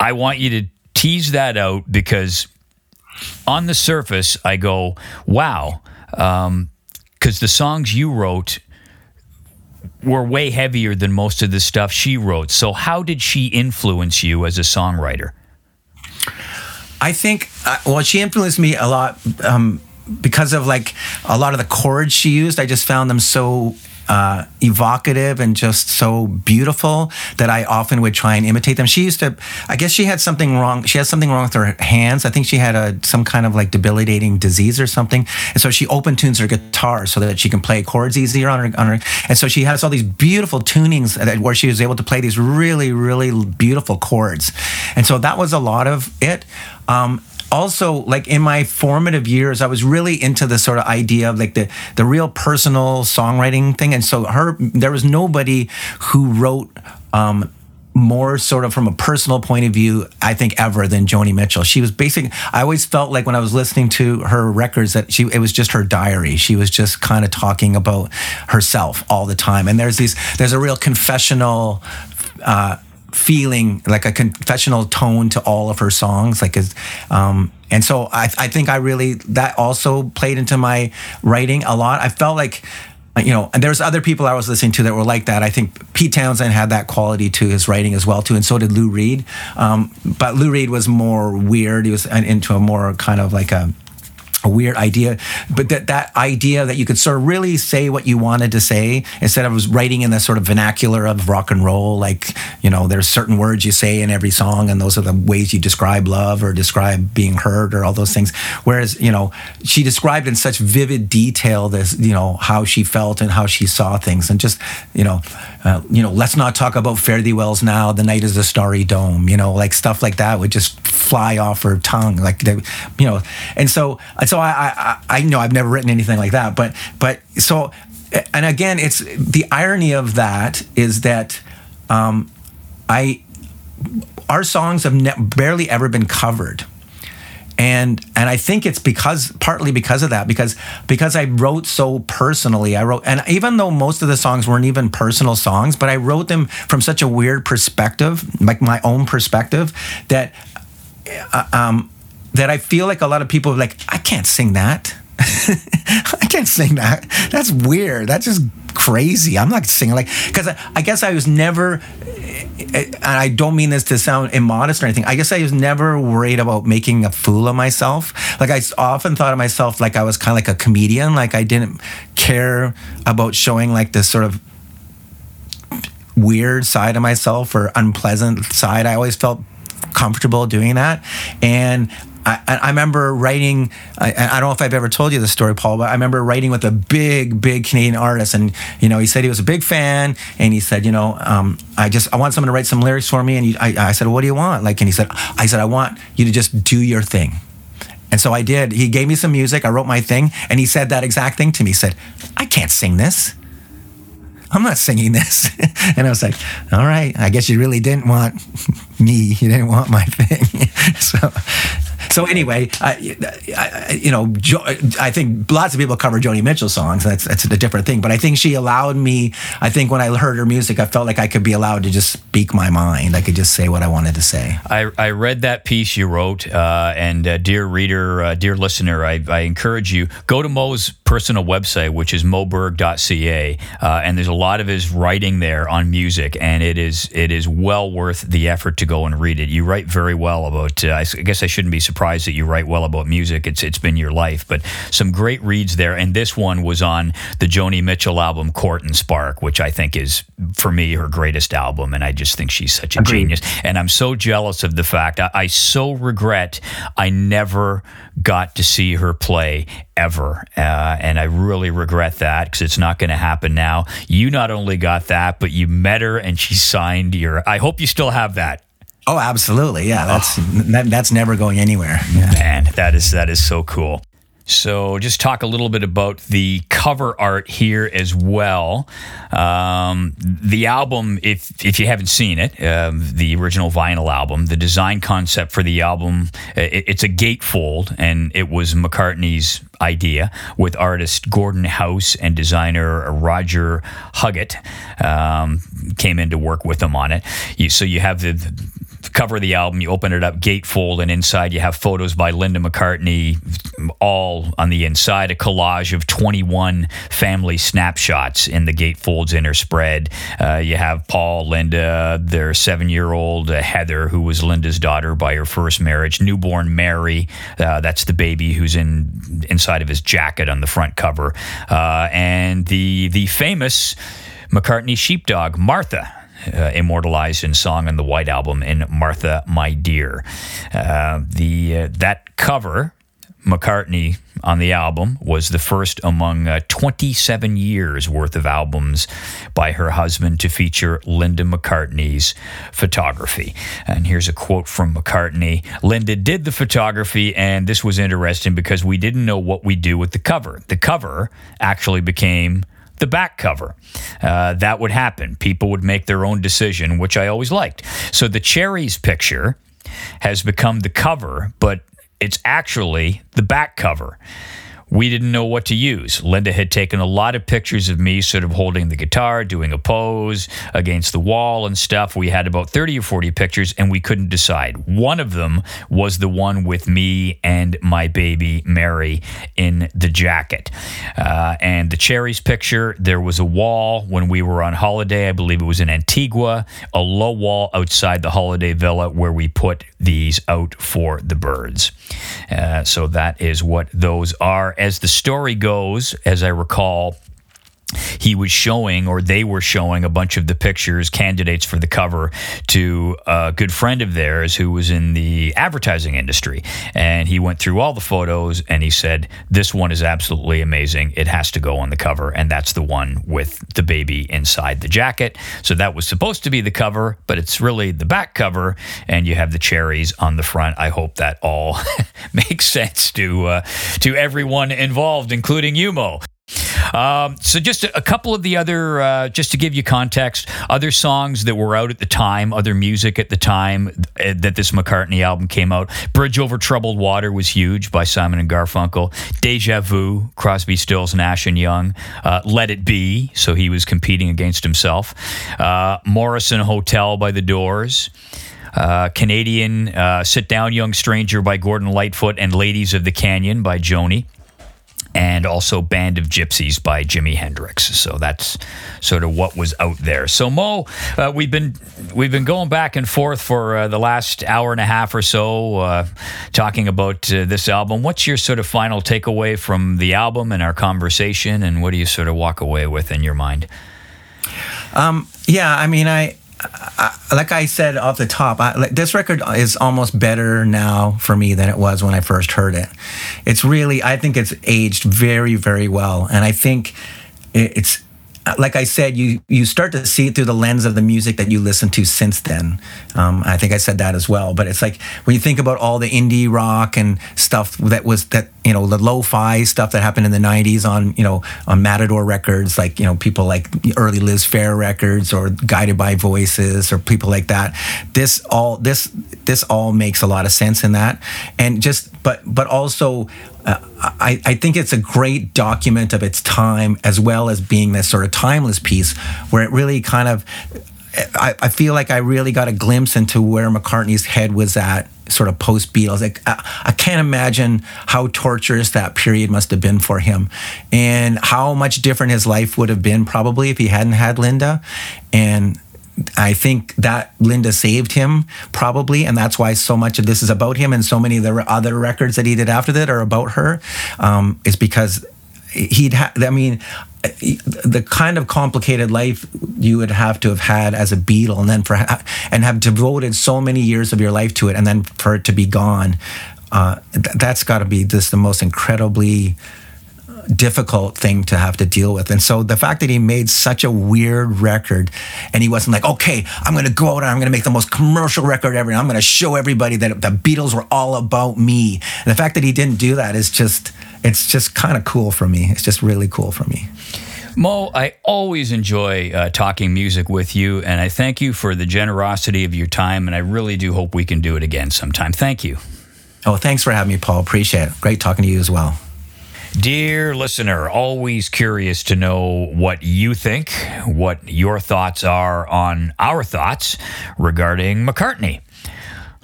I want you to tease that out because on the surface, I go, wow, because the songs you wrote were way heavier than most of the stuff she wrote. So, how did she influence you as a songwriter? I think, uh, well, she influenced me a lot um, because of like a lot of the chords she used. I just found them so uh, evocative and just so beautiful that I often would try and imitate them. She used to, I guess she had something wrong. She had something wrong with her hands. I think she had a some kind of like debilitating disease or something. And so she open tunes her guitar so that she can play chords easier on her. On her. And so she has all these beautiful tunings that, where she was able to play these really, really beautiful chords. And so that was a lot of it. Um, also like in my formative years i was really into the sort of idea of like the the real personal songwriting thing and so her there was nobody who wrote um more sort of from a personal point of view, I think ever than Joni Mitchell. She was basically. I always felt like when I was listening to her records that she it was just her diary. She was just kind of talking about herself all the time. And there's these there's a real confessional. Uh, feeling like a confessional tone to all of her songs like is um and so I, I think i really that also played into my writing a lot i felt like you know, and there's other people I was listening to that were like that. I think Pete Townshend had that quality to his writing as well too, and so did Lou Reed. Um, but Lou Reed was more weird. He was into a more kind of like a a weird idea, but that that idea that you could sort of really say what you wanted to say instead of writing in the sort of vernacular of rock and roll. Like you know, there's certain words you say in every song, and those are the ways you describe love or describe being hurt or all those things. Whereas you know, she described in such vivid detail this you know how she felt and how she saw things, and just you know, uh, you know, let's not talk about fare thee wells now. The night is a starry dome. You know, like stuff like that would just fly off her tongue, like they, you know, and so so I, I I know I've never written anything like that, but but so and again, it's the irony of that is that um, I our songs have ne- barely ever been covered. And and I think it's because partly because of that because because I wrote so personally I wrote and even though most of the songs weren't even personal songs but I wrote them from such a weird perspective like my own perspective that uh, um, that I feel like a lot of people are like I can't sing that I can't sing that that's weird that's just crazy I'm not singing like because I, I guess I was never and I don't mean this to sound immodest or anything. I guess I was never worried about making a fool of myself. Like I often thought of myself like I was kind of like a comedian. Like I didn't care about showing like this sort of weird side of myself or unpleasant side. I always felt comfortable doing that. And I, I remember writing. I, I don't know if I've ever told you this story, Paul, but I remember writing with a big, big Canadian artist, and you know, he said he was a big fan, and he said, you know, um, I just I want someone to write some lyrics for me, and I, I said, what do you want? Like, and he said, I said, I want you to just do your thing. And so I did. He gave me some music. I wrote my thing, and he said that exact thing to me. He said, I can't sing this. I'm not singing this. and I was like, all right, I guess you really didn't want me. You didn't want my thing. so, so anyway, I, I, you know, jo- I think lots of people cover Joni Mitchell songs. That's that's a different thing. But I think she allowed me. I think when I heard her music, I felt like I could be allowed to just speak my mind. I could just say what I wanted to say. I, I read that piece you wrote, uh, and uh, dear reader, uh, dear listener, I, I encourage you go to Moe's personal website, which is moeberg.ca, uh, and there's a lot of his writing there on music, and it is it is well worth the effort to go and read it. You write very well about. Uh, I guess I shouldn't be surprised that you write well about music. It's it's been your life, but some great reads there, and this one was on the Joni Mitchell album Court and Spark, which I think is for me her greatest album, and I just think she's such a Agreed. genius. And I'm so jealous of the fact I, I so regret I never got to see her play ever, uh, and I really regret that because it's not going to happen now. You not only got that, but you met her and she signed your. I hope you still have that. Oh, absolutely. Yeah, that's that, that's never going anywhere. Yeah. Man, that is that is so cool. So, just talk a little bit about the cover art here as well. Um, the album, if if you haven't seen it, um, the original vinyl album, the design concept for the album, it, it's a gatefold, and it was McCartney's idea with artist Gordon House and designer Roger Huggett um, came in to work with him on it. You, so you have the cover of the album, you open it up, gatefold, and inside you have photos by Linda McCartney, all on the inside, a collage of 21 family snapshots in the gatefolds inner spread. Uh, you have Paul, Linda, their seven year old uh, Heather, who was Linda's daughter by her first marriage, newborn Mary, uh, that's the baby who's in inside of his jacket on the front cover, uh, and the the famous McCartney sheepdog, Martha uh, immortalized in song on the White Album in Martha, My Dear. Uh, the uh, that cover. McCartney on the album was the first among uh, 27 years worth of albums by her husband to feature Linda McCartney's photography. And here's a quote from McCartney Linda did the photography, and this was interesting because we didn't know what we'd do with the cover. The cover actually became the back cover. Uh, that would happen. People would make their own decision, which I always liked. So the cherries picture has become the cover, but it's actually the back cover. We didn't know what to use. Linda had taken a lot of pictures of me sort of holding the guitar, doing a pose against the wall and stuff. We had about 30 or 40 pictures and we couldn't decide. One of them was the one with me and my baby Mary in the jacket. Uh, and the cherries picture, there was a wall when we were on holiday. I believe it was in Antigua, a low wall outside the holiday villa where we put these out for the birds. Uh, so that is what those are. As the story goes, as I recall, he was showing or they were showing a bunch of the pictures candidates for the cover to a good friend of theirs who was in the advertising industry. And he went through all the photos and he said this one is absolutely amazing. It has to go on the cover. And that's the one with the baby inside the jacket. So that was supposed to be the cover but it's really the back cover and you have the cherries on the front. I hope that all makes sense to uh, to everyone involved including you Moe um, so just a, a couple of the other, uh, just to give you context, other songs that were out at the time, other music at the time uh, that this McCartney album came out. Bridge Over Troubled Water was huge by Simon and Garfunkel. Deja Vu, Crosby, Stills, Nash and Young. Uh, Let It Be, so he was competing against himself. Uh, Morrison Hotel by The Doors. Uh, Canadian uh, Sit Down Young Stranger by Gordon Lightfoot and Ladies of the Canyon by Joni and also Band of Gypsys by Jimi Hendrix. So that's sort of what was out there. So Moe, uh, we've been we've been going back and forth for uh, the last hour and a half or so, uh, talking about uh, this album. What's your sort of final takeaway from the album and our conversation, and what do you sort of walk away with in your mind? Um, yeah, I mean, I, I, like I said off the top, I, like, this record is almost better now for me than it was when I first heard it. It's really, I think it's aged very, very well, and I think it, it's like I said, you you start to see it through the lens of the music that you listen to since then. Um, I think I said that as well. But it's like when you think about all the indie rock and stuff that was that you know the lo-fi stuff that happened in the '90s on you know on Matador Records, like you know people like early Liz Phair records or Guided by Voices or people like that. This all this this all makes a lot of sense in that, and just but but also I, I think it's a great document of its time as well as being this sort of timeless piece where it really kind of I, I feel like I really got a glimpse into where McCartney's head was at sort of post Beatles. Like, I, I can't imagine how torturous that period must have been for him and how much different his life would have been probably if he hadn't had Linda. And I think that Linda saved him probably, and that's why so much of this is about him, and so many of the other records that he did after that are about her. Um, is because he'd. Ha- I mean, the kind of complicated life you would have to have had as a Beatle, and then for and have devoted so many years of your life to it, and then for it to be gone, uh, th- that's got to be just the most incredibly difficult thing to have to deal with. And so the fact that he made such a weird record and he wasn't like, okay, I'm going to go out and I'm going to make the most commercial record ever. And I'm going to show everybody that the Beatles were all about me. And the fact that he didn't do that is just, it's just kind of cool for me. It's just really cool for me. Moe, I always enjoy uh, talking music with you, and I thank you for the generosity of your time, and I really do hope we can do it again sometime. Thank you. Oh, thanks for having me, Paul. Appreciate it. Great talking to you as well. Dear listener, always curious to know what you think, what your thoughts are on our thoughts regarding McCartney.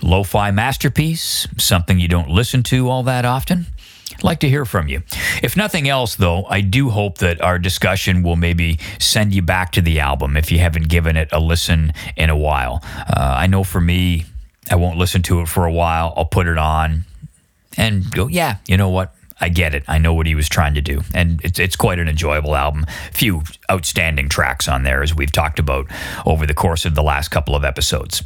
Lo fi masterpiece, something you don't listen to all that often? Like to hear from you. If nothing else, though, I do hope that our discussion will maybe send you back to the album if you haven't given it a listen in a while. Uh, I know for me, I won't listen to it for a while. I'll put it on and go, yeah, you know what? I get it. I know what he was trying to do. And it's, it's quite an enjoyable album. Few outstanding tracks on there, as we've talked about over the course of the last couple of episodes.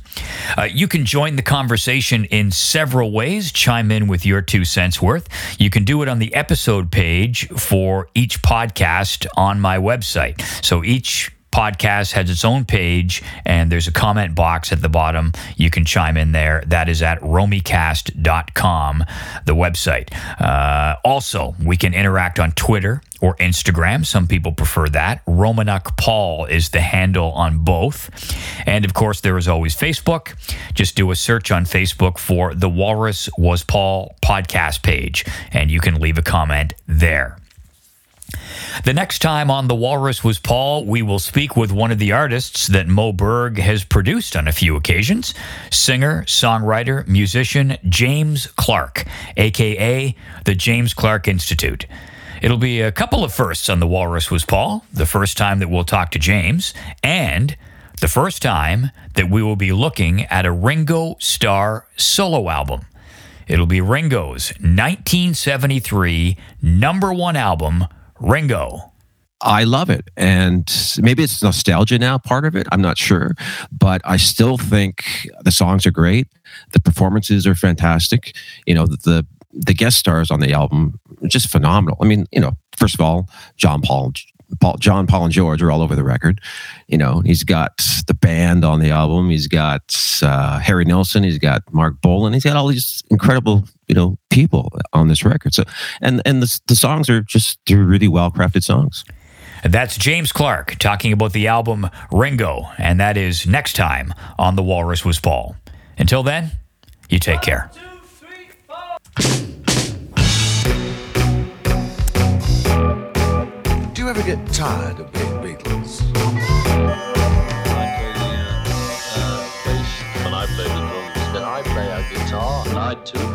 Uh, you can join the conversation in several ways, chime in with your two cents worth. You can do it on the episode page for each podcast on my website. So each podcast has its own page, and there's a comment box at the bottom. You can chime in there. That is at romycast.com, the website. Uh, also, we can interact on Twitter or Instagram. Some people prefer that. Romanuk Paul is the handle on both. And of course, there is always Facebook. Just do a search on Facebook for the Walrus Was Paul podcast page, and you can leave a comment there. The next time on The Walrus Was Paul, we will speak with one of the artists that Moe Berg has produced on a few occasions singer, songwriter, musician James Clark, aka the James Clark Institute. It'll be a couple of firsts on The Walrus Was Paul, the first time that we'll talk to James, and the first time that we will be looking at a Ringo Starr solo album. It'll be Ringo's 1973 number one album, Ringo. I love it. And maybe it's nostalgia now, part of it. I'm not sure. But I still think the songs are great. The performances are fantastic. You know, the the guest stars on the album are just phenomenal. I mean, you know, first of all, John Paul, Paul John Paul and George are all over the record. You know, he's got the band on the album. He's got uh, Harry Nilsson. He's got Marc Bolan. He's got all these incredible, you know, people on this record. So, and and the the songs are just they're really well crafted songs. That's James Clark talking about the album Ringo, and that is next time on The Walrus Was Paul. Until then, you take care. Two, three, Never get tired of being Beatles? I uh, uh, play the drums, I play a guitar, and I too